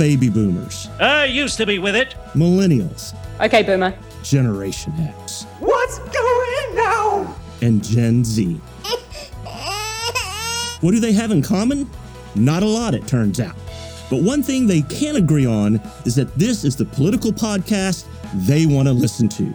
baby boomers, I used to be with it. millennials, Okay, Boomer. Generation X, What's going on? and Gen Z. What do they have in common? Not a lot, it turns out. But one thing they can agree on is that this is the political podcast they want to listen to.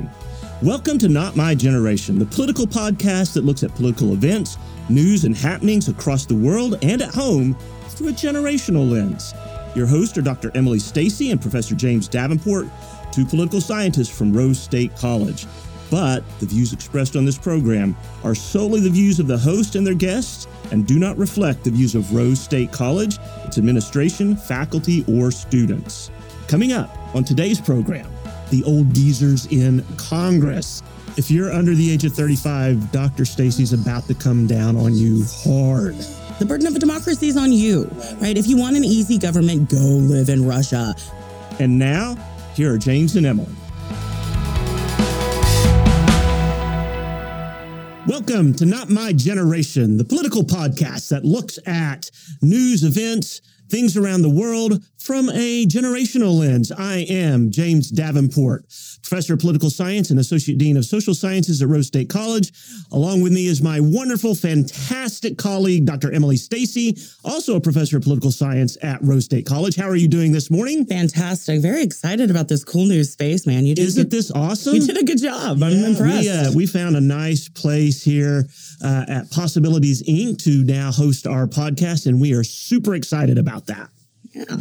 Welcome to Not My Generation, the political podcast that looks at political events, news, and happenings across the world and at home through a generational lens. Your hosts are Dr. Emily Stacey and Professor James Davenport, two political scientists from Rose State College. But the views expressed on this program are solely the views of the host and their guests and do not reflect the views of Rose State College, its administration, faculty, or students. Coming up on today's program, the old geezers in Congress. If you're under the age of 35, Dr. Stacey's about to come down on you hard. The burden of a democracy is on you, right? If you want an easy government, go live in Russia. And now, here are James and Emily. Welcome to Not My Generation, the political podcast that looks at news, events, things around the world from a generational lens. I am James Davenport, professor of political science and associate dean of social sciences at Rose State College. Along with me is my wonderful, fantastic colleague, Dr. Emily Stacey, also a professor of political science at Rose State College. How are you doing this morning? Fantastic. Very excited about this cool new space, man. You did, Isn't good, this awesome? you did a good job. I'm impressed. We, uh, we found a nice place here uh, at Possibilities Inc. to now host our podcast, and we are super excited about that. Yeah,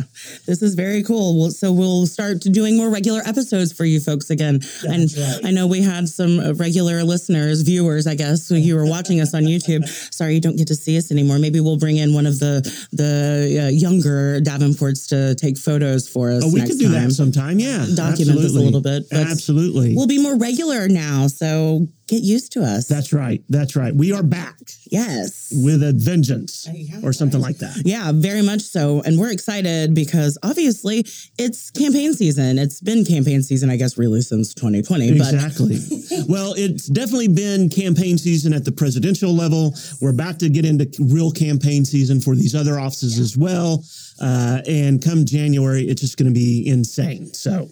this is very cool. Well, so we'll start doing more regular episodes for you folks again. and I know we had some uh, regular listeners, viewers, I guess, who you were watching us on YouTube. Sorry, you don't get to see us anymore. Maybe we'll bring in one of the the uh, younger Davenports to take photos for us. Oh, we next could do time. that sometime. Yeah, Document this a little bit, Absolutely. We'll be more regular now, so get used to us. That's right. That's right. We are back yes. with a vengeance or something like that. Yeah, very much so. And we're excited because obviously it's campaign season. It's been campaign season, I guess, really since 2020. But Exactly. well, it's definitely been campaign season at the presidential level. We're about to get into real campaign season for these other offices as well. Uh, and come January, it's just going to be insane. So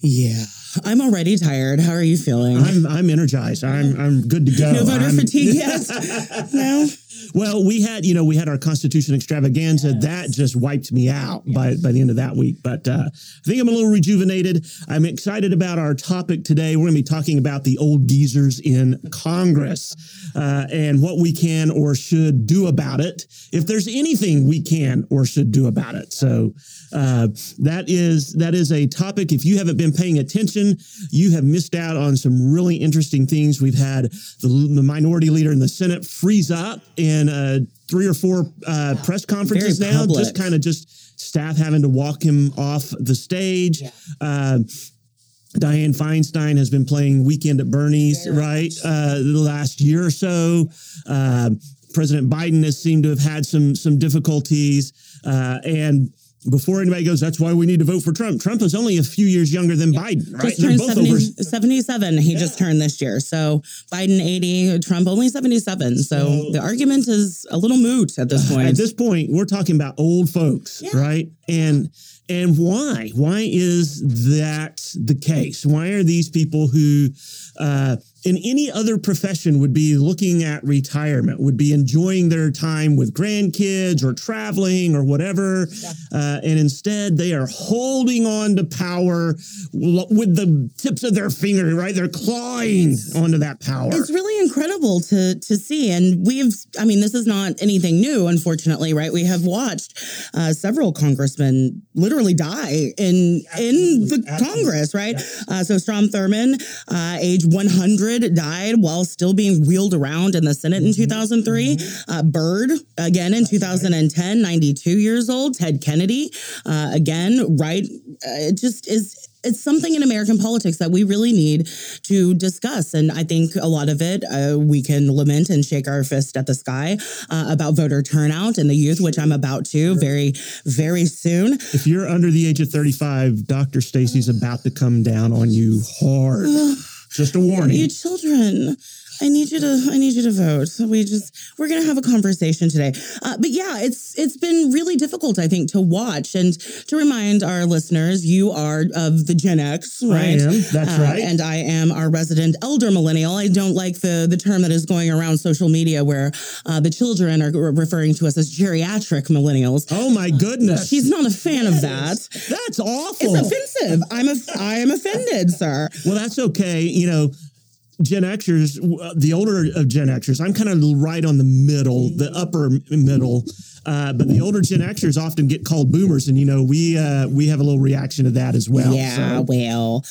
yeah, I'm already tired. How are you feeling? I'm I'm energized. I'm I'm good to go. no voter I'm- fatigue yet? no? Well, we had, you know, we had our Constitution extravaganza. That just wiped me out by, by the end of that week. But uh, I think I'm a little rejuvenated. I'm excited about our topic today. We're going to be talking about the old geezers in Congress uh, and what we can or should do about it. If there's anything we can or should do about it. So uh, that is that is a topic. If you haven't been paying attention, you have missed out on some really interesting things. We've had the, the minority leader in the Senate freeze up in uh, three or four uh, press conferences Very now, public. just kind of just staff having to walk him off the stage. Uh, Dianne Feinstein has been playing Weekend at Bernie's, right? Uh, the last year or so. Uh, President Biden has seemed to have had some some difficulties, uh, and before anybody goes, that's why we need to vote for Trump. Trump is only a few years younger than Biden, right? Just turned 70, 77. He just turned this year. So Biden 80, Trump only 77. So the argument is a little moot at this point. At this point, we're talking about old folks, Yeah. right? And and why? Why is that the case? Why are these people who uh, in any other profession would be looking at retirement, would be enjoying their time with grandkids or traveling or whatever, uh, and instead they are holding on to power with the tips of their finger, right? They're clawing onto that power. It's really incredible to to see, and we've. I mean, this is not anything new, unfortunately, right? We have watched uh, several congressmen literally die in in the Congress, right? Uh, so Strom Thurmond, uh, age 100, died while still being wheeled around in the Senate in 2003. Uh, Byrd, again in 2010, 92 years old. Ted Kennedy, uh, again, right? Uh, it just is it's something in American politics that we really need to discuss. And I think a lot of it, uh, we can lament and shake our fist at the sky uh, about voter turnout and the youth, which I'm about to very, very soon. If you're under the age of 35, Dr. Stacey's about to come down on you hard. Just a warning. You children. I need you to I need you to vote. We just we're gonna have a conversation today. Uh, but yeah, it's it's been really difficult, I think, to watch and to remind our listeners, you are of the Gen X, right? I am. That's Uh, right. And I am our resident elder millennial. I don't like the the term that is going around social media where uh, the children are referring to us as geriatric millennials. oh my goodness. She's not a fan of that. That's awful. It's offensive. I'm a, I am offended, sir. Well, that's okay. You know, Gen Xers, uh, the older of Gen Xers, I'm kind of right on the middle, the upper middle. Uh, but the older Gen Xers often get called boomers, and you know we uh, we have a little reaction to that as well. yeah, So, well,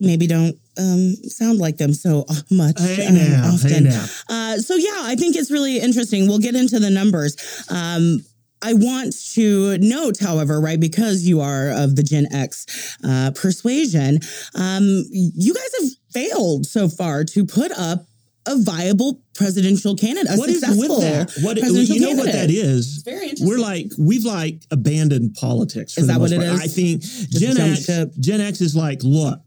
maybe don't um, sound like them so much Hey um, now, hey often. now. Uh, so yeah, I think it's really interesting. We'll get into the numbers. Um, I want to note, however, right, because you are of the Gen X uh, persuasion, um, you guys have failed so far to put up a viable presidential candidate. A What is successful with that? What presidential you know what that is? candidate. is? very interesting. We're like we've like abandoned politics. For Is the that what most it part. is? I think Gen X. Gen X is like, look,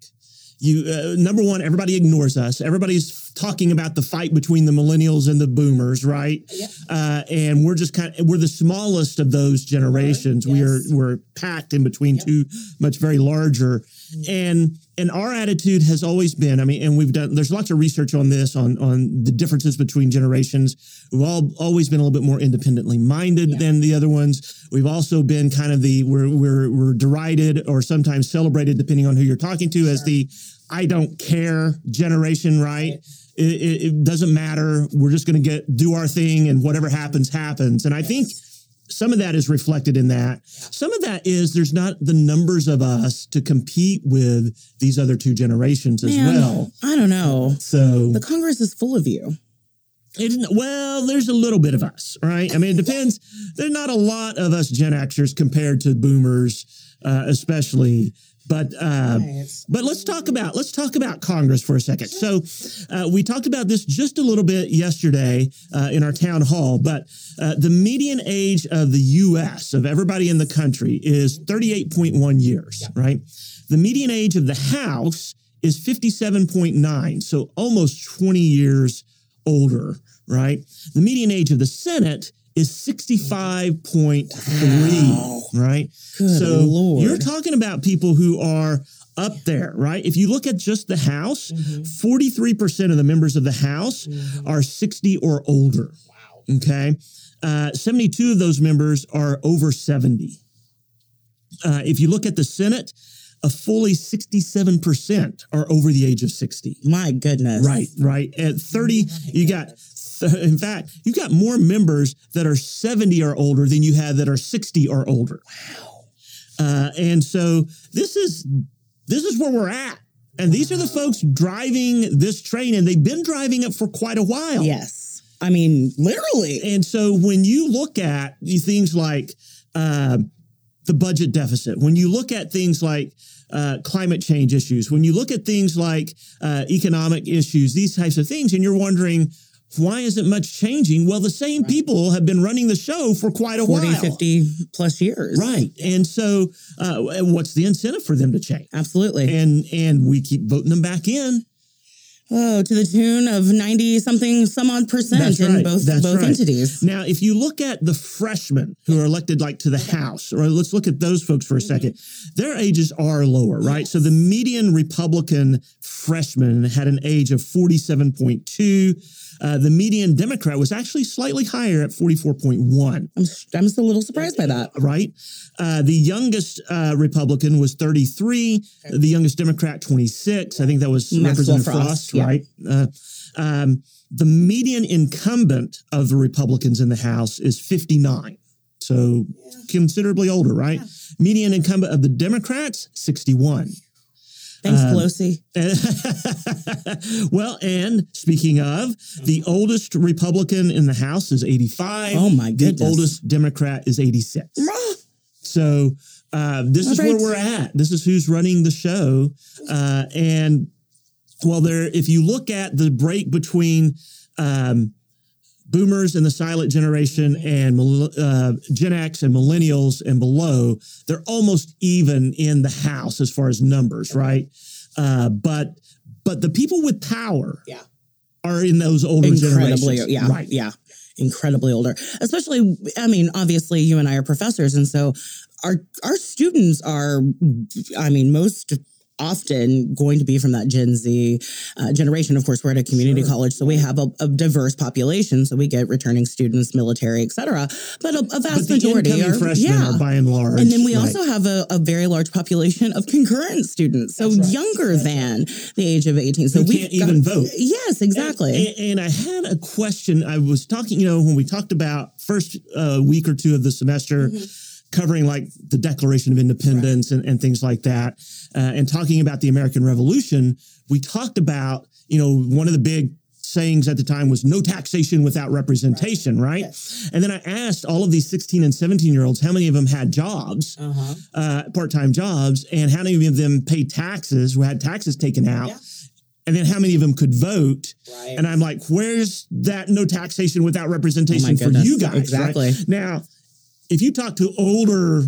you uh, number one, everybody ignores us. Everybody's talking about the fight between the millennials and the boomers, right? Uh, and we're just kind of we're the smallest of those generations. We are we're packed in between two much very larger. And and our attitude has always been, I mean, and we've done there's lots of research on this, on on the differences between generations. We've all always been a little bit more independently minded than the other ones. We've also been kind of the we're we're we're derided or sometimes celebrated, depending on who you're talking to, as the I don't care generation, right? It, it, it doesn't matter. We're just going to get do our thing, and whatever happens, happens. And I think some of that is reflected in that. Some of that is there's not the numbers of us to compete with these other two generations as Man, well. I don't know. So The Congress is full of you. it, well, there's a little bit of us, right? I mean, it depends. There's not a lot of us Gen Xers compared to Boomers, uh, especially. But uh, but let's talk about let's talk about Congress for a second. So uh, we talked about this just a little bit yesterday uh, in our town hall. But uh, the median age of the U.S. of everybody in the country is 38.1 years, right? The median age of the House is 57.9, so almost 20 years older, right? The median age of the Senate is 65.3, right? Good so Lord. you're talking about people who are up there, right? If you look at just the House, 43% of the members of the House are 60 or older. Wow. Okay. Uh, 72 of those members are over 70. Uh, if you look at the Senate, a fully 67% are over the age of 60. My goodness. Right, right. At 30, you got, in fact, you've got more members that are 70 or older than you have that are 60 or older. Wow. Uh, and so this is this is where we're at. And these are the folks driving this train, and they've been driving it for quite a while. Yes. I mean, literally. And so when you look at these things like uh, the budget deficit, when you look at things like uh, climate change issues, when you look at things like uh, economic issues, these types of things, and you're wondering, why isn't much changing? Well, the same people have been running the show for quite a 40, while. 50 plus years. Right. And so uh, what's the incentive for them to change? Absolutely. And and we keep voting them back in. oh, to the tune of 90 something, some odd percent That's in right. both, That's both right. entities. Now, if you look at the freshmen who are elected like to the House, or let's look at those folks for a second, their ages are lower, right? So the median Republican freshman had an age of 47.2. Uh, the median Democrat was actually slightly higher at 44.1. I'm, I'm still a little surprised by that. right? Uh, the youngest uh, Republican was 33. The youngest Democrat, 26. I think that was Maxwell Representative Frost, Frost, yeah. right? Uh, um, the median incumbent of the Republicans in the House is 59. So considerably older, right? Median incumbent of the Democrats, 61. Thanks, Um, Pelosi. well, and speaking of, the oldest Republican in the House is 85. Oh, my The goodness. oldest Democrat is 86. So uh, this is All where we're at. This is who's running the show. Uh, and well, there, if you look at the break between um, boomers and the silent generation and uh, Gen X and millennials and below, they're almost even in the house as far as numbers, right? Uh, but but the people with power, Yeah. are in those older incredibly generations. yeah Right. yeah incredibly older especially i mean obviously you and i are professors and so our our students are i mean most often going to be from that gen z uh, generation of course we're at a community Sure. college so we have a, a diverse population so we get returning students military etc but a, a But vast the majority are freshmen yeah are by and large. and then we right. also have a, a very large population of concurrent students, so right. younger than the age of 18. So we can't even vote. Yes, exactly. And, and I had a question. I was talking, you know, when we talked about first uh, week or two of the semester, covering like the Declaration of Independence and, and things like that, uh, and talking about the American Revolution, we talked about, you know, one of the big sayings at the time was no taxation without representation, right? And then I asked all of these 16 and 17 year olds how many of them had jobs, uh-huh. uh, part time jobs, and how many of them paid taxes, who had taxes taken out. Yeah. And then how many of them could vote? Right. And I'm like, where's that no taxation without representation Oh for you guys? right? Exactly. Now, if you talk to older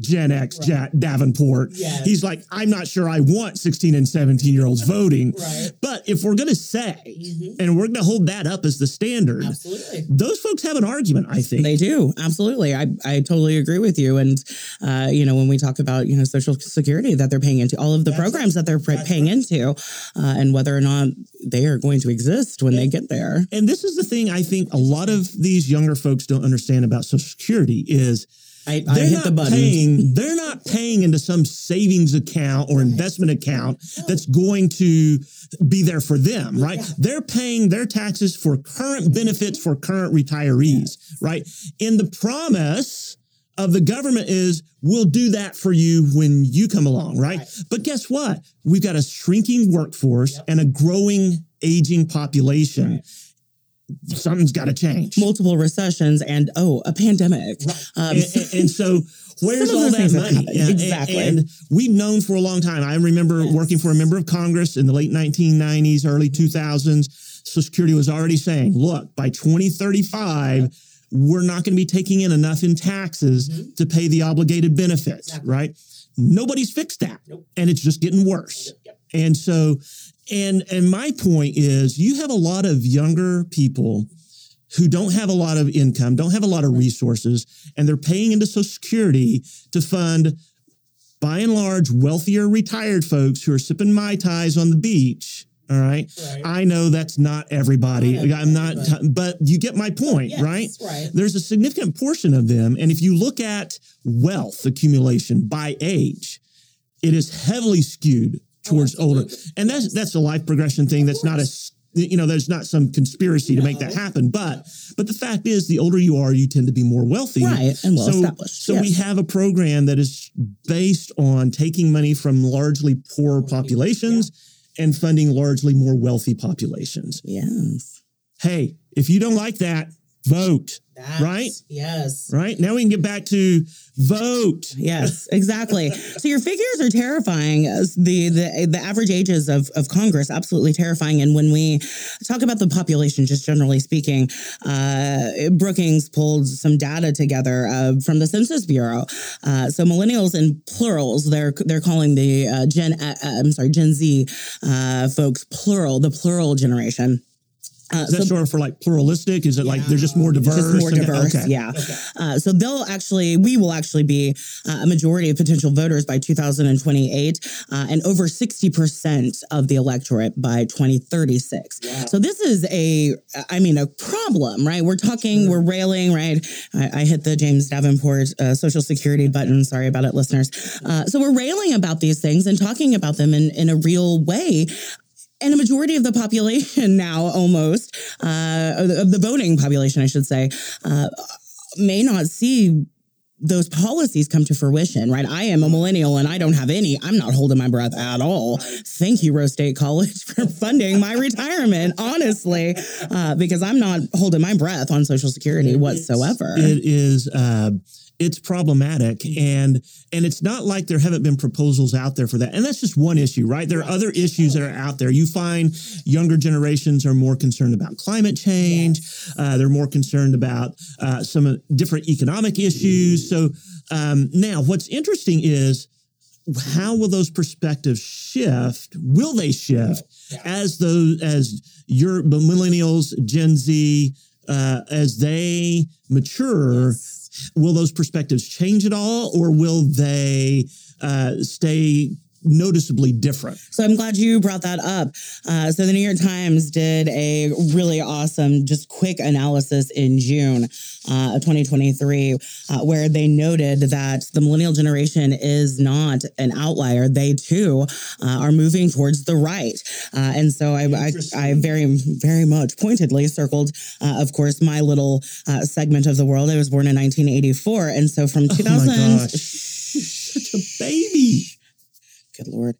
Gen X Ja- Davenport, Yes. he's like, I'm not sure I want 16 and 17 year olds voting. Right. But if we're going to say, Mhm. and we're going to hold that up as the standard, Absolutely. those folks have an argument, I think. They do. Absolutely. I, I totally agree with you. And, uh, you know, when we talk about, you know, social security that they're paying into, all of the That's programs that they're pr- paying into, uh, and whether or not they are going to exist when they get there. and this is the thing I think a lot of these younger folks don't understand about Social Security is I, I they're hit not the button. paying. They're not paying into some savings account or investment account that's going to be there for them, right? They're paying their taxes for current benefits for current retirees, right? And the promise of the government is we'll do that for you when you come along, right? Right. But guess what? We've got a shrinking workforce and a growing aging population. Something's got to change. Multiple recessions and, oh, a pandemic. Um, and, and- and so where's all that money? Yeah, Exactly. And, we've known for a long time. I remember Yes. working for a member of Congress in the late 1990s, early 2000s. Social Security was already saying, look, by 2035, we're not going to be taking in enough in taxes Mhm. to pay the obligated benefits, Exactly. right? Nobody's fixed that. Nope. And it's just getting worse. And so, and and my point is, you have a lot of younger people who don't have a lot of income, don't have a lot of resources, and they're paying into Social Security to fund, by and large, wealthier retired folks who are sipping mai tais on the beach. All right. Right. I know that's not everybody. Not I'm not, everybody, but you get my point, Yes, right? right. There's a significant portion of them. And if you look at wealth accumulation by age, it is heavily skewed towards older. And that's that's a life progression thing. That's not a you know, there's not some conspiracy to make that happen. But but the fact is the older you are, you tend to be more wealthy. Right, and well so, established, So we have a program that is based on taking money from largely poor populations and funding largely more wealthy populations. Yes. Hey, if you don't like that, vote. Right? Yes. Right? Now we can get back to vote. Yes, exactly. so your figures are terrifying. The the the average ages of of Congress absolutely terrifying. And when we talk about the population, just generally speaking, uh, Brookings pulled some data together uh, from the Census Bureau. Uh, so millennials in plurals, they're they're calling the uh, Gen uh, I'm sorry Gen Z uh, folks plural, the plural generation. Uh, Is that sort of for like pluralistic? Is it like they're just more diverse? just more diverse. okay. Yeah. Uh, so they'll actually, we will actually be uh, a majority of potential voters by 2028 uh, and over 60% of the electorate by 2036. So this is a, I mean, a problem, right? We're talking, we're railing, right? I, I hit the James Davenport uh, Social Security button. Sorry about it, listeners. Uh, so we're railing about these things and talking about them in, in a real way and a majority of the population now almost uh, of the- voting population i should say uh, may not see those policies come to fruition right? I am a millennial and i don't have any. I'm not holding my breath at all. Thank you rose state college for funding my retirement honestly uh, because i'm not holding my breath on social security whatsoever. It is. Uh, it's problematic, and and it's not like there haven't been proposals out there for that. And that's just one issue, right? There are other issues that are out there. You find younger generations are more concerned about climate change. Uh, they're more concerned about uh, some different economic issues. So um, now, what's interesting is how will those perspectives shift? Will they shift as those as your millennials, Gen Z, uh, as they mature? Will those perspectives change at all, or will they uh, stay noticeably different? So I'm glad you brought that up. Uh, so the New York Times did a really awesome, just quick analysis in June uh, of 2023, uh, where they noted that the millennial generation is not an outlier. They too uh, are moving towards the right, uh, and so I, I, I very, very much pointedly circled, uh, of course, my little uh, segment of the world. I was born in 1984, and so from 2000. Oh. Such a baby. Good Lord.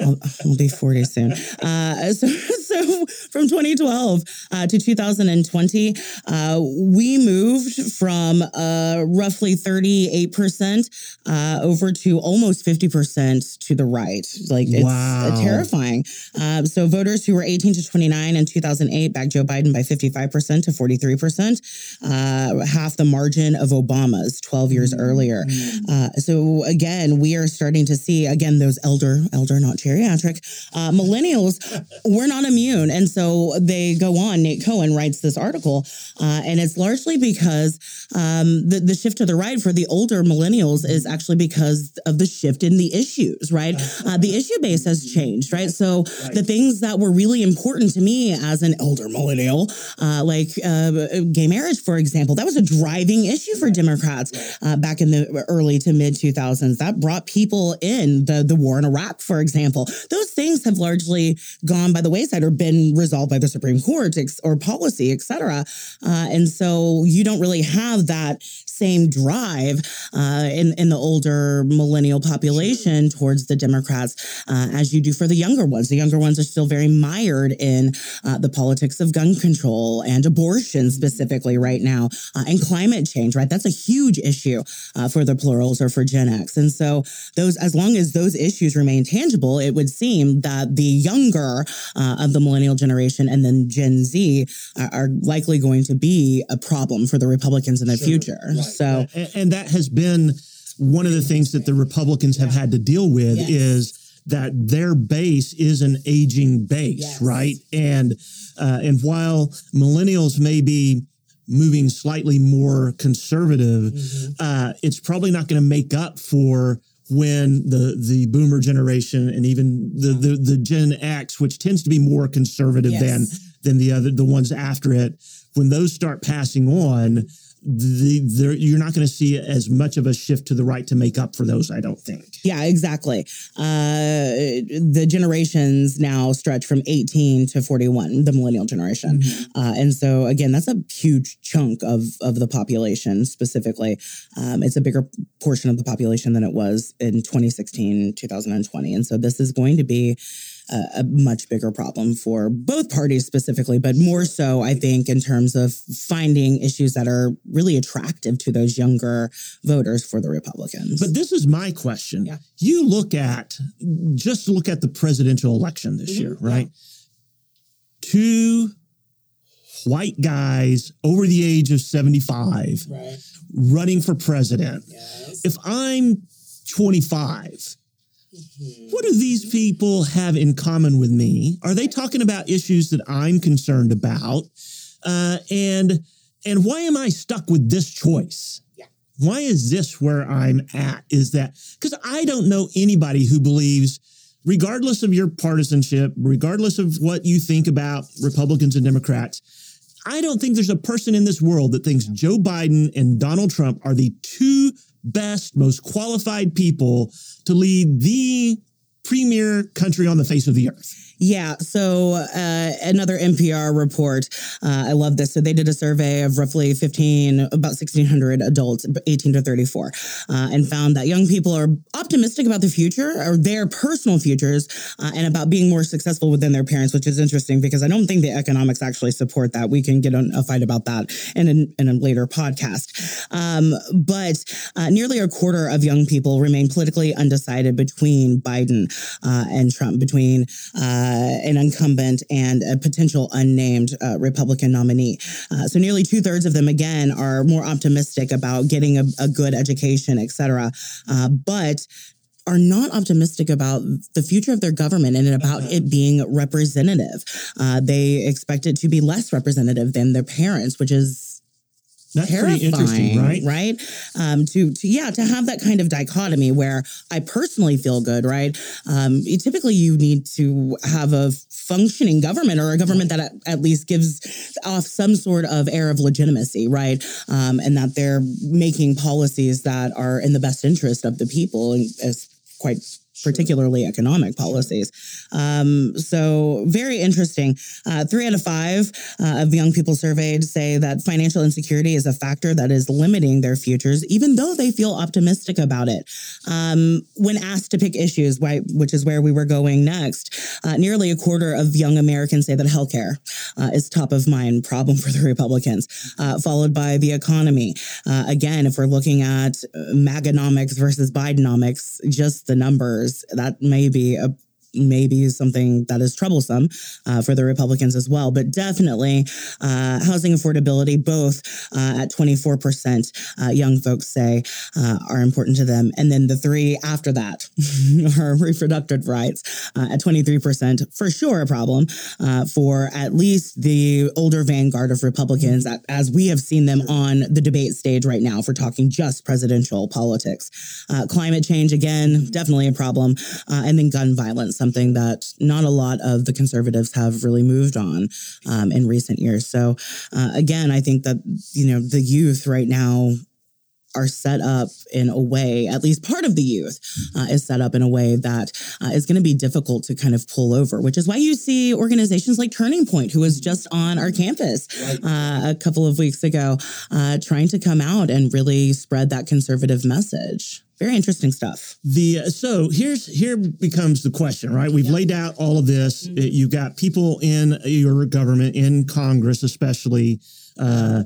I'll, I'll be 40 soon. Uh, so, so from 2012 uh, to 2020, uh, we moved from uh, roughly 38% uh, over to almost 50% to the right. Like, it's Wow. terrifying. Um, so, voters who were 18 to 29 in 2008 backed Joe Biden by 55% to 43%, uh, half the margin of Obama's 12 years earlier. Uh, so again, we are starting to see again those elder, elder, not geriatric, uh, millennials. we're not immune, and so they go on. Nate Cohn writes this article, uh, and it's largely because um, the the shift to the right for the older millennials is actually because of the shift in the issues. Right, uh, the issue base has changed. Right, so the things that were really important to me as an elder millennial, uh, like uh, gay marriage, for example, that was a driving issue for Democrats uh, back in the early to mid 2000s. That brought people in. The, the war in Iraq, for example, those things have largely gone by the wayside or been resolved by the Supreme Court or policy, et cetera. Uh, and so you don't really have that same drive uh, in, in the older millennial population towards the Democrats uh, as you do for the younger ones. The younger ones are still very mired in uh, the politics of gun control and abortion specifically right now, uh, and climate change. Right, that's a huge issue uh, for the plurals or for Gen X. And so those, as long as those issues remain tangible, it would seem that the younger uh, of the millennial generation and then Gen Z are, are likely going to be a problem for the Republicans in the Sure. future. Right. So. and, and that has been one of the things that the Republicans have had to deal with Yes. is that their base is an aging base, Yes. right? And uh, and while millennials may be moving slightly more conservative, Mm-hmm. uh, it's probably not going to make up for when the the boomer generation and even the, the the Gen X, which tends to be more conservative Yes. than than the other the ones after it, when those start passing on, the, the you're not going to see as much of a shift to the right to make up for those. I don't think. Yeah, exactly. Uh, the generations now stretch from 18 to 41, the millennial generation. Uh, and so, again, that's a huge chunk of, of the population specifically. Um, it's a bigger portion of the population than it was in 2016, 2020. And so, this is going to be a, a much bigger problem for both parties specifically, but more so, I think, in terms of finding issues that are really attractive to those younger voters for the Republicans. But this is my question. Yeah. You look at just look at the presidential election this Mhm. year, right? Two white guys over the age of 75 Right. running for president. Yes. If I'm 25, Mhm. What do these people have in common with me? Are they talking about issues that I'm concerned about? Uh, and and why am I stuck with this choice? Yeah. Why is this where I'm at? Is that because I don't know anybody who believes, regardless of your partisanship, regardless of what you think about Republicans and Democrats, I don't think there's a person in this world that thinks Joe Biden and Donald Trump are the two best, most qualified people to lead the premier country on the face of the earth. Yeah. So uh, another NPR report. Uh, I love this. So they did a survey of roughly 15, about 1,600 adults, 18 to 34, uh, and found that young people are optimistic about the future or their personal futures uh, and about being more successful within their parents, which is interesting because I don't think the economics actually support that. We can get on a fight about that in a, in a later podcast. Um, but uh, nearly a quarter of young people remain politically undecided between Biden uh, and Trump, between uh, an incumbent and a potential unnamed uh, Republican nominee. Uh, so nearly two thirds of them, again, are more optimistic about getting a, a good education, et cetera. Uh, but are not optimistic about the future of their government and about it being representative. Uh, they expect it to be less representative than their parents, which is That's pretty interesting, right? Right? Um, to to yeah, to have that kind of dichotomy where I personally feel good, right? Um, typically, you need to have a functioning government or a government that at, at least gives off some sort of air of legitimacy, right? Um, and that they're making policies that are in the best interest of the people, and as quite particularly economic policies. Um, so very interesting. Uh, three out of five uh, of young people surveyed say that financial insecurity is a factor that is limiting their futures, even though they feel optimistic about it. Um, when asked to pick issues, why, which is where we were going next, uh, nearly a quarter of young Americans say that healthcare uh, is top of mind problem for the Republicans, uh, followed by the economy. Uh, again, if we're looking at Maganomics versus Bidenomics, just the numbers, that may be a maybe something that is troublesome uh, for the Republicans as well. But definitely, uh, housing affordability, both uh, at 24%, uh, young folks say uh, are important to them. And then the three after that are reproductive rights uh, at 23%, for sure a problem uh, for at least the older vanguard of Republicans, as we have seen them on the debate stage right now, for talking just presidential politics. Uh, climate change, again, definitely a problem. Uh, and then gun violence, something that not a lot of the conservatives have really moved on um, in recent years. So, uh, again, I think that, you know, the youth right now are set up in a way, at least part of the youth uh, is set up in a way that uh, is going to be difficult to kind of pull over, which is why you see organizations like Turning Point, who was just on our campus uh, a couple of weeks ago, uh, trying to come out and really spread that conservative message. Very interesting stuff. The uh, so here's here becomes the question, right? We've laid out all of this. Mm-hmm. You've got people in your government, in Congress, especially. Uh,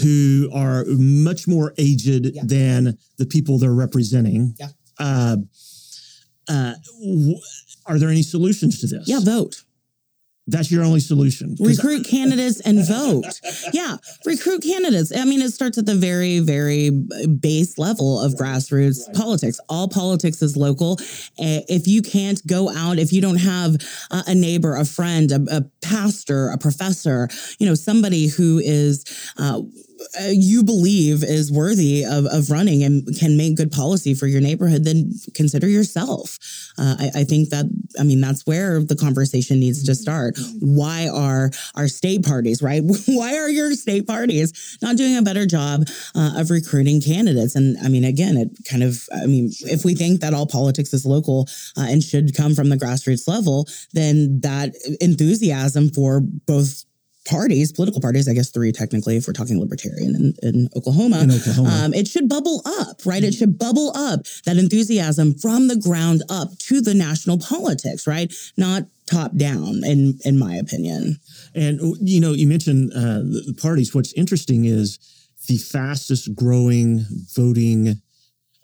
who are much more aged Yeah. than the people they're representing. Yeah. Uh, uh, w- are there any solutions to this? Yeah, vote. That's your only solution. recruit candidates and vote. Yeah, recruit candidates. I mean, it starts at the very, very base level of grassroots politics. All politics is local. Eh, If you can't go out, if you don't have a neighbor, a friend, a, a pastor, a professor, you know, somebody who is uh, you believe is worthy of, of running and can make good policy for your neighborhood, then consider yourself. Uh, I, I think that, I mean, that's where the conversation needs to start. Why are our state parties, right? Why are your state parties not doing a better job uh, of recruiting candidates? And I mean, again, it kind of, I mean, if we think that all politics is local uh, and should come from the grassroots level, then that enthusiasm for both parties, political parties, I guess three technically, if we're talking libertarian in, in Oklahoma, In Oklahoma. Um, it should bubble up, right? It should bubble up that enthusiasm from the ground up to the national politics, right? Not top down, in in my opinion. And you know, you mentioned uh, the parties. What's interesting is the fastest growing voting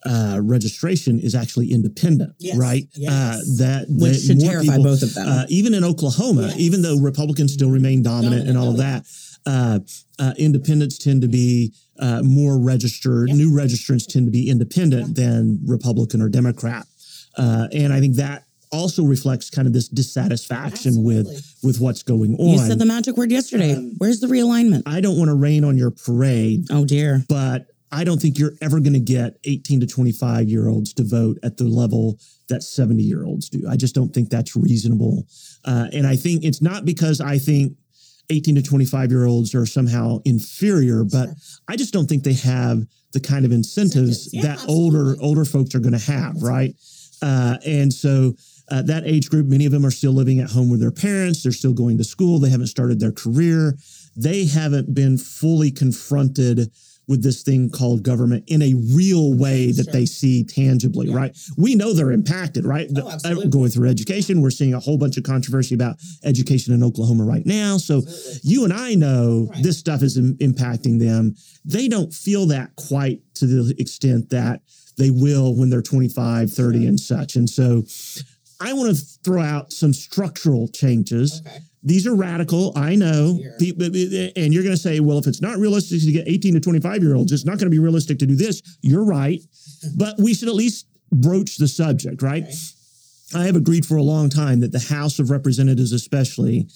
uh, registration is actually independent, Yes, right? yes. Uh, that Which that should terrify people- both of them. Uh, even in Oklahoma, Yes. even though Republicans still remain dominant and all of that, uh, uh, independents tend to be uh, more registered. New registrants tend to be independent than Republican or Democrat, uh, and I think that also reflects kind of this dissatisfaction with with what's going on. You said the magic word yesterday. Where's the realignment? I don't want to rain on your parade, Oh dear. but I don't think you're ever going to get 18 to 25 year olds to vote at the level that 70 year olds do. I just don't think that's reasonable. Uh, and I think it's not because I think 18 to 25 year olds are somehow inferior, but I just don't think they have the kind of incentives Incentives. Yeah, that older older folks are going to have, right? Uh, and so uh, that age group, many of them are still living at home with their parents. They're still going to school. They haven't started their career. They haven't been fully confronted with this thing called government in a real way that they see tangibly, right? We know they're impacted, right? Oh, uh, absolutely. Going through education, we're seeing a whole bunch of controversy about education in Oklahoma right now. So you and I know Right. this stuff is im- impacting them. They don't feel that quite to the extent that they will when they're 25, 30, and such. And so I want to throw out some structural changes. Okay. These are radical, I know. Here. Pe- but- but- And you're going to say, well, if it's not realistic to get 18 to 25 year olds, it's not going to be realistic to do this. You're right. But we should at least broach the subject, right? I have agreed for a long time that the House of Representatives, especially,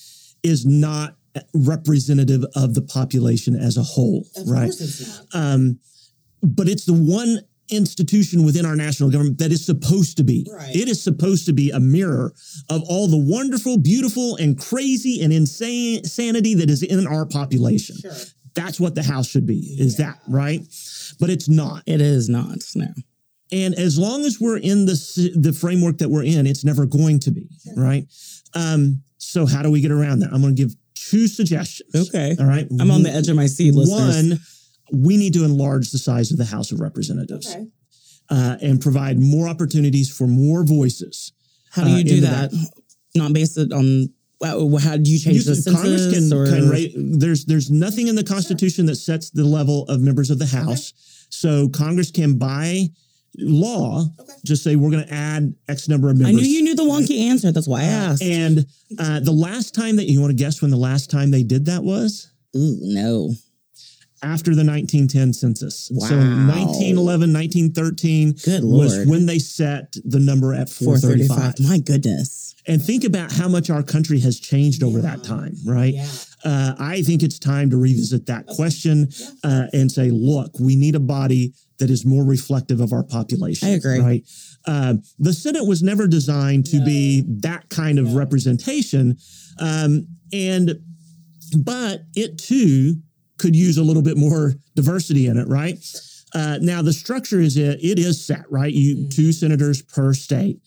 is not representative of the population as a whole, right? Um, but it's the one institution within our national government that is supposed to be. Right. It is supposed to be a mirror of all the wonderful, beautiful, and crazy and insane sanity that is in our population. Sure. That's what the House should be. Is that right? But it's not. It is not. No. And as long as we're in the the framework that we're in, it's never going to be right. Um, so how do we get around that? I'm going to give two suggestions. Okay. All right. I'm on the edge of my seat, listeners. One, we need to enlarge the size of the House of Representatives uh, and provide more opportunities for more voices. How do uh, you do into that? Not based on well, how do you change the You- census? Congress can, or, can ra- there's there's nothing in the Constitution that sets the level of members of the House. So Congress can by law just say we're going to add X number of members. I knew you knew the wonky answer. That's why I asked. And uh, the last time that you want to guess when the last time they did that was Ooh, no. After the 1910 census. So 1911, 1913 Good was when they set the number at 435. 435. My goodness. And think about how much our country has changed over that time, right? Uh, I think it's time to revisit that question uh, and say, look, we need a body that is more reflective of our population. I agree. Right. Uh, the Senate was never designed to be that kind of representation. Um, and, but it too could use a little bit more diversity in it, right? Uh, now the structure is it, it is set, right? You two senators per state.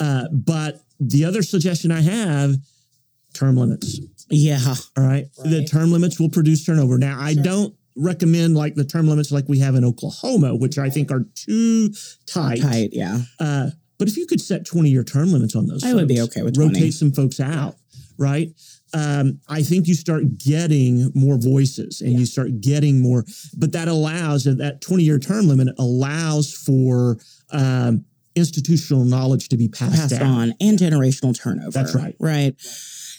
Uh, but the other suggestion I have, term limits. Yeah. All right. The term limits will produce turnover. Now, I don't recommend like the term limits like we have in Oklahoma, which I think are too tight. Tight. Yeah. Uh, but if you could set 20 year term limits on those, I would be okay with rotate 20. some folks out, right? Um, I think you start getting more voices and you start getting more, but that allows that 20 year term limit allows for um, institutional knowledge to be passed, Passed on and generational turnover. That's right. Right.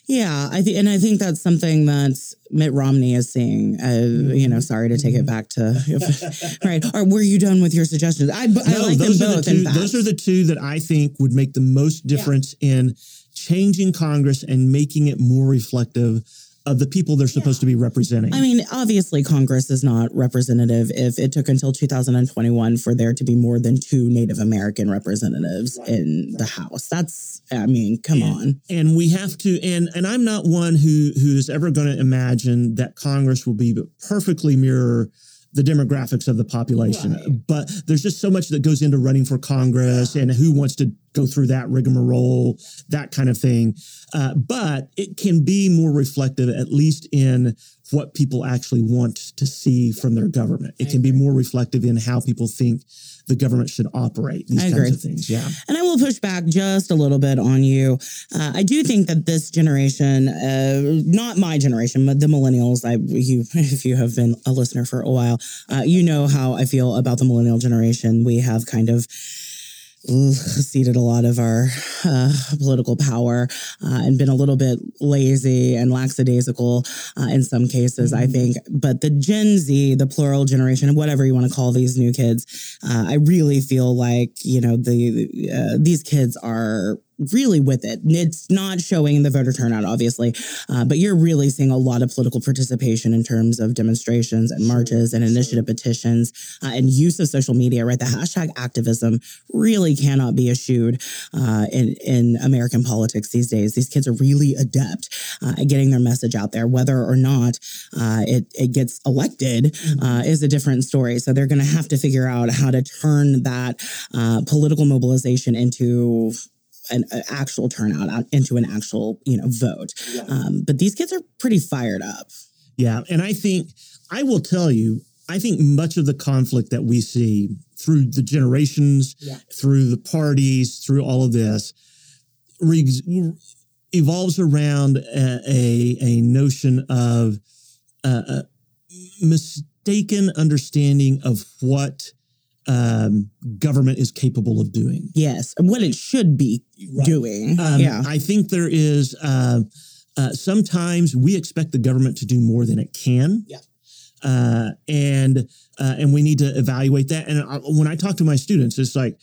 Yeah, I think, and I think that's something that Mitt Romney is seeing. Uh, you know, sorry to take it back to right. Or were you done with your suggestions? I, I like them those are both. the two. Those are the two that I think would make the most difference in changing Congress and making it more reflective of the people they're supposed to be representing. I mean, obviously, Congress is not representative if it took until 2021 for there to be more than two Native American representatives in the House. That's, I mean, come on. and we have to and and I'm not one who who is ever going to imagine that Congress will be perfectly mirror the demographics of the population. But there's just so much that goes into running for Congress and who wants to go through that rigmarole, that kind of thing. Uh, but it can be more reflective, at least in what people actually want to see from their government. It can be more reflective in how people think the government should operate. These I kinds agree. of things. Yeah. And I will push back just a little bit on you. Uh, I do think that this generation, uh, not my generation, but the millennials, I you if you have been a listener for a while, uh, you know how I feel about the millennial generation. We have kind of ceded a lot of our uh, political power uh, and been a little bit lazy and lackadaisical uh, in some cases, I think. But the Gen Z, the plural generation, whatever you want to call these new kids, uh, I really feel like you know the uh, these kids are really with it. It's not showing in the voter turnout, obviously, uh, but you're really seeing a lot of political participation in terms of demonstrations and marches and initiative petitions uh, and use of social media. Right, the hashtag activism really cannot be eschewed uh, in in American politics these days. These kids are really adept uh, at getting their message out there, whether or not uh, it it gets elected uh, is a different story. So they're going to have to figure out how to turn that uh, political mobilization into an, an actual turnout out into an actual you know vote. Um, but these kids are pretty fired up. Yeah. And I think, I will tell you, I think much of the conflict that we see through the generations, Yeah. through the parties, through all of this, re- evolves around a, a, a notion of uh, a mistaken understanding of what um, government is capable of doing. Yes, and what it should be doing. Um, yeah, I think there is uh, uh, sometimes we expect the government to do more than it can. Yeah. Uh, and uh, and we need to evaluate that. And I, when I talk to my students, it's like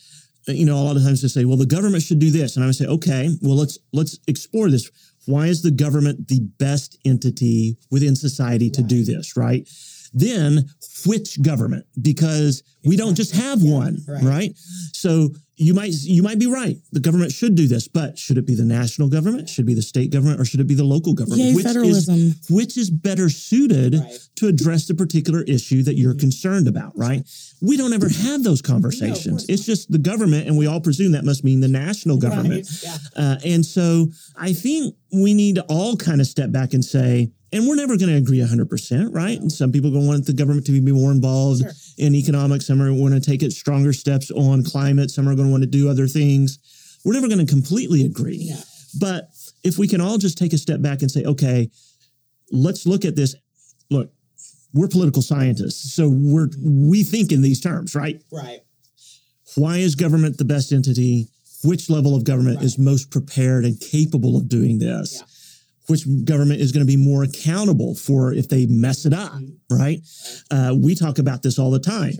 you know, a lot of times they say, well, the government should do this. And I would say, okay, well, let's let's explore this. Why is the government the best entity within society to do this, right? Then which government? Because we don't just have one, Right. right? So you might you might be right. The government should do this, but should it be the national government? Should it be the state government, or should it be the local government? Yay, which federalism. is which is better suited Right. to address the particular issue that you're concerned about, right? We don't ever have those conversations. it's just the government, and we all presume that must mean the national government. Yeah. Uh, and so I think we need to all kind of step back and say, and we're never going to agree 100%, right? And some people are going to want the government to be more involved Sure. in economics. Some are going to take it stronger steps on climate. Some are going to want to do other things. We're never going to completely agree. Yeah. But if we can all just take a step back and say, okay, let's look at this. Look, we're political scientists, so we're we think in these terms, right? Right. Why is government the best entity? Which level of government Right. is most prepared and capable of doing this? Yeah. Which government is going to be more accountable for if they mess it up, right? Uh, we talk about this all the time.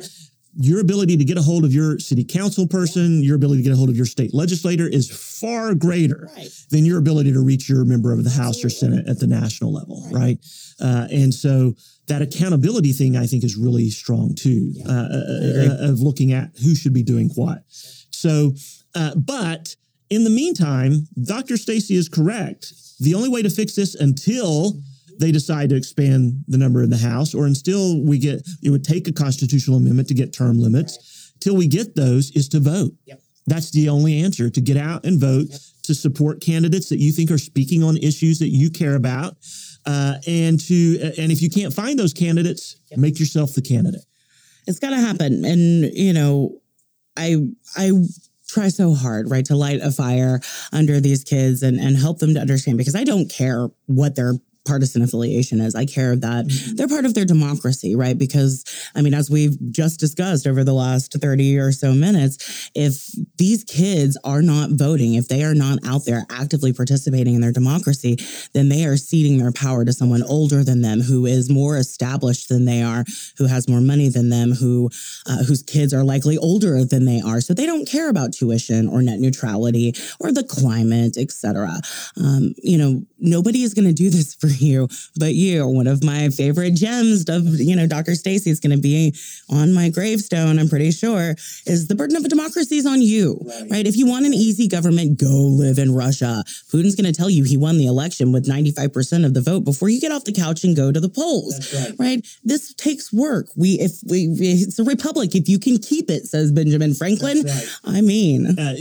Your ability to get a hold of your city council person, your ability to get a hold of your state legislator is far greater than your ability to reach your member of the House or Senate at the national level, Right. Uh, and so that accountability thing, I think, is really strong too, Yeah. uh, uh, of looking at who should be doing what. So, uh, but in the meantime, Dr. Stacey is correct. The only way to fix this until they decide to expand the number in the House, or until we get, it would take a constitutional amendment to get term limits. Till we get those, is to vote. Yep. That's the only answer to get out and vote to support candidates that you think are speaking on issues that you care about, uh, and to and if you can't find those candidates, Yep. make yourself the candidate. It's got to happen. And, you know, I, I, try so hard right to light a fire under these kids and and help them to understand because I don't care what their partisan affiliation is. I care of that they're part of their democracy, right? Because I mean, as we've just discussed over the last 30 or so minutes, if these kids are not voting, if they are not out there actively participating in their democracy, then they are ceding their power to someone older than them who is more established than they are, who has more money than them, who uh, whose kids are likely older than they are. So they don't care about tuition or net neutrality or the climate, etc. Um, you know, nobody is going to do this for you but you. One of my favorite gems of, you know, Dr. Stacey is going to be on my gravestone, I'm pretty sure, is the burden of a democracy is on you, right. If you want an easy government, go live in Russia. Putin's going to tell you he won the election with 95% of the vote before you get off the couch and go to the polls, right. This takes work. We, if we, it's a republic. If you can keep it, says Benjamin Franklin. I mean, Uh,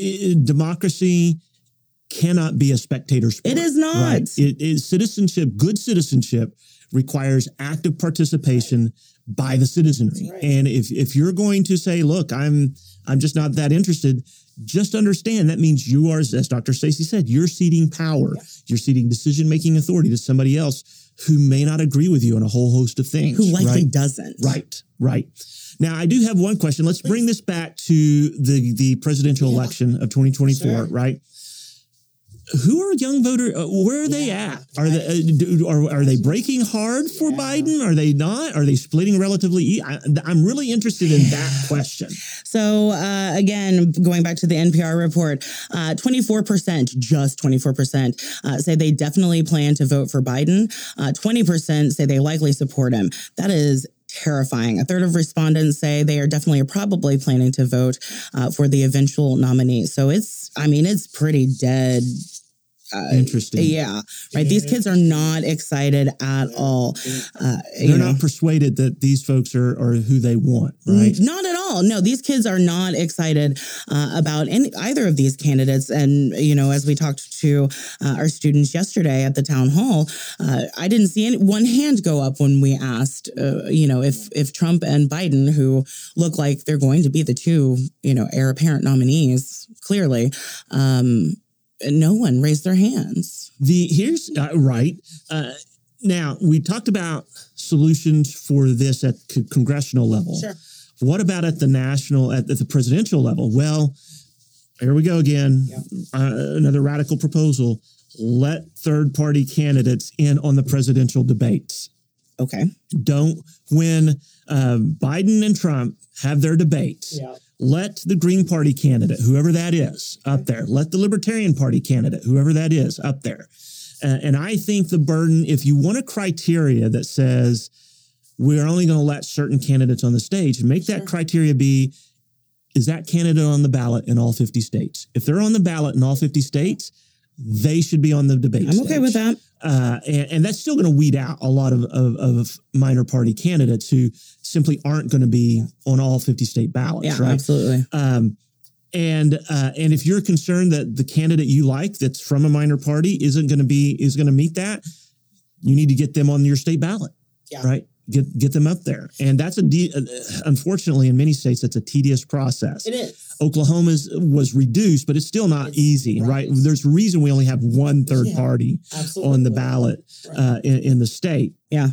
democracy cannot be a spectator sport. It is not. Right? It is citizenship. Good citizenship requires active participation by the citizenry. And if if you're going to say, "Look, I'm I'm just not that interested," just understand that means you are, as Dr. Stacey said, you're ceding power. You're ceding decision making authority to somebody else who may not agree with you on a whole host of things. who likely right? doesn't. Right, right. Now I do have one question. Let's bring this back to the the presidential Yeah. election of 2024. Sure. Right. Who are young voter? Uh, where are they at? Are they uh, do, are, are they breaking hard for Yeah. Biden? Are they not? Are they splitting relatively? E- I, I'm really interested in that question. So uh, again, going back to the NPR report, uh, 24%, just 24%, uh, say they definitely plan to vote for Biden. Uh, 20% say they likely support him. That is terrifying. A third of respondents say they are definitely or probably planning to vote uh, for the eventual nominee. So it's, I mean, it's pretty dead. Uh, Interesting. yeah, right. These kids are not excited at all. Uh, They're know. not persuaded that these folks are are who they want. Right. Not at all. No, these kids are not excited uh, about any either of these candidates. And you know, as we talked to uh, our students yesterday at the town hall, uh, I didn't see any one hand go up when we asked, uh, you know, if if Trump and Biden, who look like they're going to be the two, you know, heir apparent nominees, clearly. Um, no one raised their hands. The here's uh, right uh, now. We talked about solutions for this at c- congressional level. Sure. What about at the national, at, at the presidential level? Well, here we go again. Uh, another radical proposal. Let third party candidates in on the presidential debates. Okay. Don't, when uh, Biden and Trump have their debates, let the Green Party candidate, whoever that is, up there. Let the Libertarian Party candidate, whoever that is, up there. Uh, and I think the burden, if you want a criteria that says we're only going to let certain candidates on the stage, make that criteria be is that candidate on the ballot in all 50 states? If they're on the ballot in all 50 states, they should be on the debate. I'm okay stage. with that. Uh, and, and that's still going to weed out a lot of, of, of minor party candidates who simply aren't going to be on all 50 state ballots, Yeah, right? absolutely. Um, and uh, and if you're concerned that the candidate you like that's from a minor party isn't going to be is going to meet that, you need to get them on your state ballot, Yeah. right? Get get them up there, and that's a de- uh, unfortunately in many states that's a tedious process. is. Oklahoma's was reduced, but it's still not It's- easy, right. right. There's a reason we only have one third Yeah, party Absolutely. on the ballot uh, in, in the state. Yeah.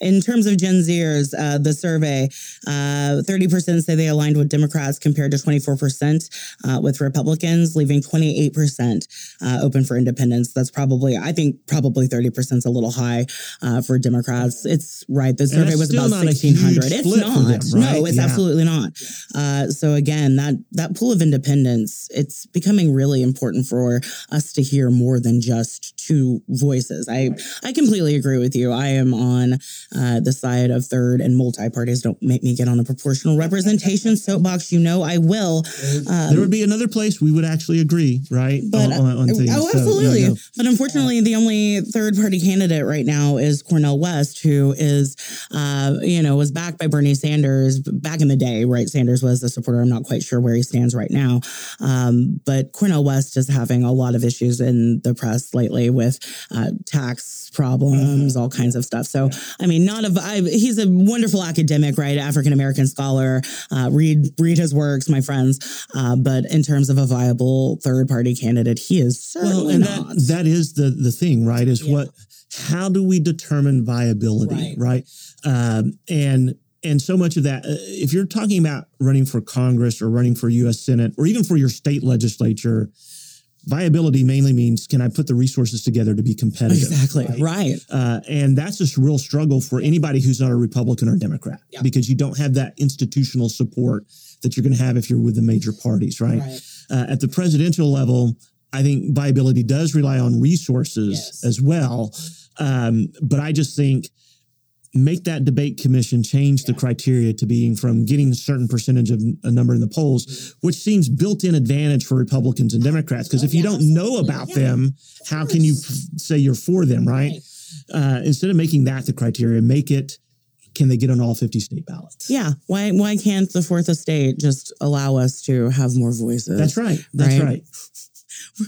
In terms of Gen Zers, uh, the survey, uh, 30% say they aligned with Democrats compared to 24% uh, with Republicans, leaving 28% uh, open for independents. That's probably, I think, probably 30% is a little high uh, for Democrats. It's right. The survey was about not a 1,600. It's not. them, right? No, it's Yeah. absolutely not. Uh, so again, that that pool of independents, it's becoming really important for us to hear more than just two voices. I I completely agree with you. I am on uh, the side of third and multi parties. Don't make me get on a proportional representation soapbox. You know I will. Um, there would be another place we would actually agree, right? but on, on things. oh, So, no, absolutely. no. But unfortunately, the only third party candidate right now is Cornel West, who is, uh, you know, was backed by Bernie Sanders back in the day. Right, Sanders was a supporter. I'm not quite sure where he stands right now, um, but Cornel West is having a lot of issues in the press lately with uh, tax problems, all kinds of stuff. So, I mean, not of I, he's a wonderful academic, right? African American scholar. Uh, read read his works, my friends. Uh, but in terms of a viable third party candidate, he is certainly Well, and not. that that is the the thing, right? Is Yeah. what how do we determine viability, Right. right? Um, and and so much of that, uh, if you're talking about running for Congress or running for U.S. Senate or even for your state legislature, viability mainly means can I put the resources together to be competitive? exactly right? right. Uh, and that's just a real struggle for anybody who's not a Republican or Democrat Yeah. because you don't have that institutional support that you're going to have if you're with the major parties, right? Uh, at the presidential level, I think viability does rely on resources Yes. as well. Um, but I just think make that debate commission change the criteria to being from getting a certain percentage of a number in the polls, which seems built-in advantage for Republicans and Democrats. Because if you don't know about them, how can you say you're for them, right? Uh, instead of making that the criteria, make it can they get on all 50 state ballots? Yeah. Why why can't the fourth estate just allow us to have more voices? That's right. That's Right. right.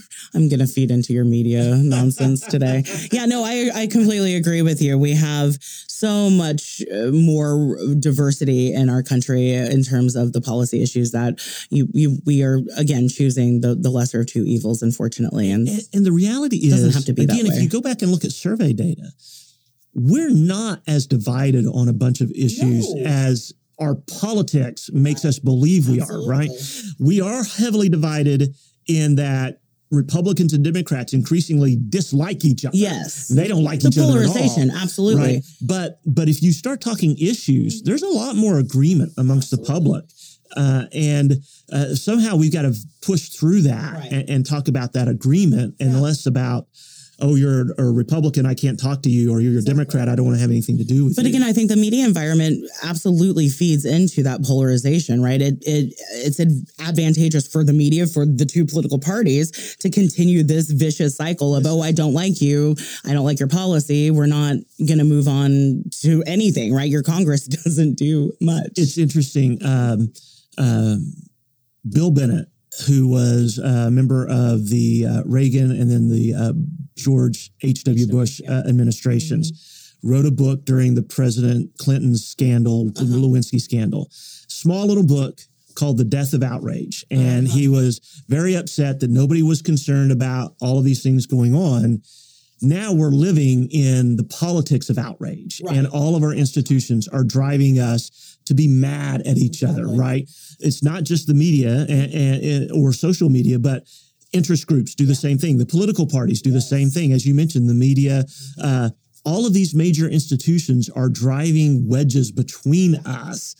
I'm gonna feed into your media nonsense today. Yeah, no, I I completely agree with you. We have so much uh, more diversity in our country in terms of the policy issues that you you we are again choosing the the lesser of two evils, unfortunately. And And, and the reality is, Doesn't have to be that again, if you go back and look at survey data, we're not as divided on a bunch of issues No. as our politics makes us believe we are, right? We are heavily divided in that Republicans and Democrats increasingly dislike each other. yes, They don't like the each other all. polarization, absolutely. Right. But but if you start talking issues, there's a lot more agreement amongst the public. Uh, and uh, somehow we've got to push through that Right. and, and talk about that agreement and Yeah. less about, oh, you're a Republican, I can't talk to you, or you're a Democrat, I don't want to have anything to do with But you. But again, I think the media environment absolutely feeds into that polarization, right? It it it's advantageous for the media for the two political parties to continue this vicious cycle of oh, I don't like you, I don't like your policy. We're not going to move on to anything, right? Your Congress doesn't do much. it's interesting. Um, um, Bill Bennett, who was a member of the uh, Reagan and then the uh, George H.W. Bush uh, administrations, wrote a book during the President Clinton's scandal, the Lewinsky scandal. Small little book called The Death of Outrage. And he was very upset that nobody was concerned about all of these things going on. Now we're living in the politics of outrage, and all of our institutions are driving us to be mad at each other, right? It's not just the media and, and- or social media, but interest groups do the same thing. The political parties do the same thing. As you mentioned, the media, uh, all of these major institutions are driving wedges between us.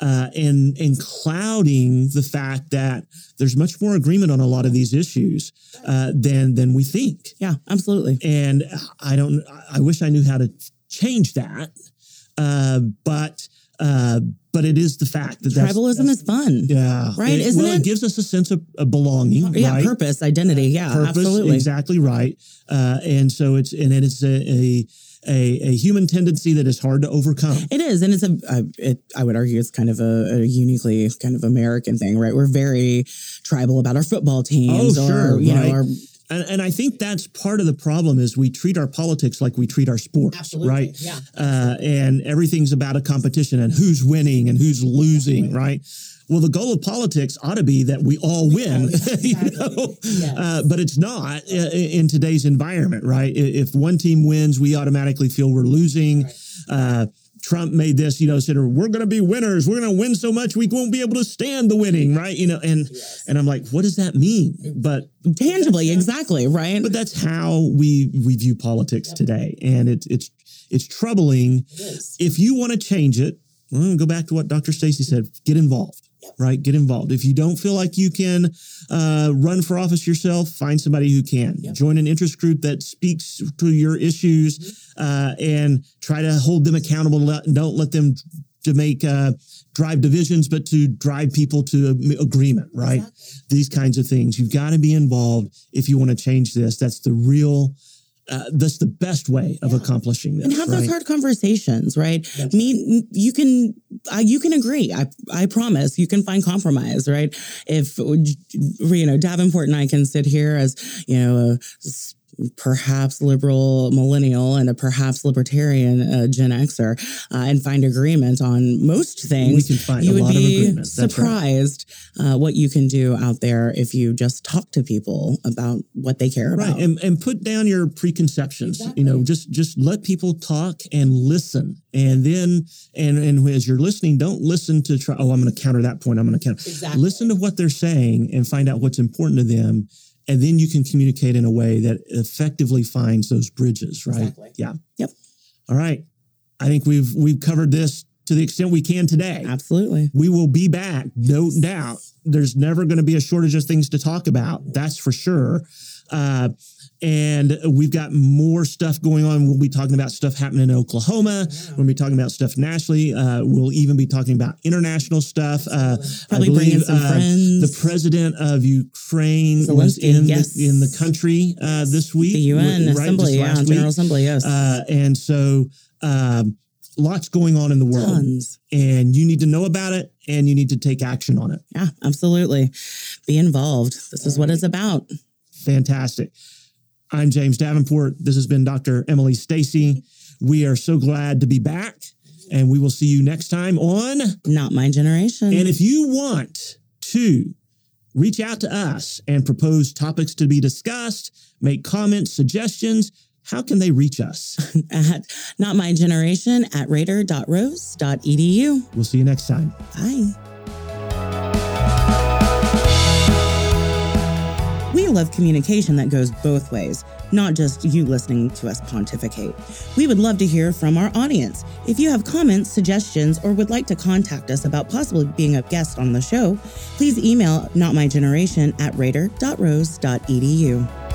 uh, and and clouding the fact that there's much more agreement on a lot of these issues uh, than than we think. Yeah, absolutely. And I don't. I wish I knew how to change that, uh, but. But it is the fact that Tribalism that's- is fun. yeah, Right, It- isn't well, it? it gives us a sense of, of belonging. Yeah, right? purpose, identity. Yeah, purpose absolutely. exactly right uh, and so it's and it is a, a a a human tendency that is hard to overcome It is, and it's a. I, it, I would argue it's kind of a, a uniquely kind of American thing, right? We're very tribal about our football teams, Oh, or sure, you right. know, our and, and i think that's part of the problem is we treat our politics like we treat our sports right? yeah. uh, and everything's about a competition and who's winning and who's losing right? Well the goal of politics ought to be that we all win you know? Yes. uh, but it's not uh, in today's environment right? If one team wins we automatically feel we're losing. Uh, Trump made this, you know, said oh, we're going to be winners. We're going to win so much we won't be able to stand the winning, right? You know, and and I'm like, what does that mean? But Tangibly, exactly, right? but that's how we we view politics today, and it's it's it's troubling. If you want to change it, well, go back to what Dr. Stacey said: get involved. Right, get involved. If you don't feel like you can uh, run for office yourself, find somebody who can. Join an interest group that speaks to your issues, uh, and try to hold them accountable. Don't let them to make uh, drive divisions, but to drive people to agreement. Right, these kinds of things. You've got to be involved if you want to change this. That's the real. Uh, that's the best way of accomplishing this. and have right? those hard conversations, right? Me, you can, uh, you can agree. I, I promise. You can find compromise, right? If you know Davenport and I can sit here as you know a perhaps liberal millennial and a perhaps libertarian uh, Gen Xer, uh, and find agreement on most things. We can find you a would lot be agreement. That's right. surprised uh, what you can do out there if you just talk to people about what they care right about. and, and put down your preconceptions you know just just let people talk and listen and then and and as you're listening don't listen to try oh i'm going to counter that point i'm going to counter Exactly. listen to what they're saying and find out what's important to them and then you can communicate in a way that effectively finds those bridges right Exactly. yeah Yep. all right i think we've we've covered this to the extent we can today Absolutely. we will be back, no doubt. There's never going to be a shortage of things to talk about. That's for sure. Uh, and we've got more stuff going on. We'll be talking about stuff happening in Oklahoma. We'll be talking about stuff nationally. Uh, we'll even be talking about international stuff. Uh, Probably I bring in some uh, friends. The president of Ukraine was in yes. the, in the country uh, this week. The UN right, Assembly, yeah, General week. Assembly, yes. Uh, and so um, lots going on in the world Tons. and you need to know about it and you need to take action on it. Yeah, absolutely. Be involved. This is what it's about. Fantastic. I'm James Davenport. This has been Dr. Emily Stacey. We are so glad to be back and we will see you next time on. Not my generation. And if you want to reach out to us and propose topics to be discussed, make comments, suggestions, how can they reach us? at not my generation at raider.rose.edu. We'll see you next time. Bye. Love communication that goes both ways, not just you listening to us pontificate. We would love to hear from our audience. If you have comments, suggestions, or would like to contact us about possibly being a guest on the show, please email notmygeneration at raider.rose.edu.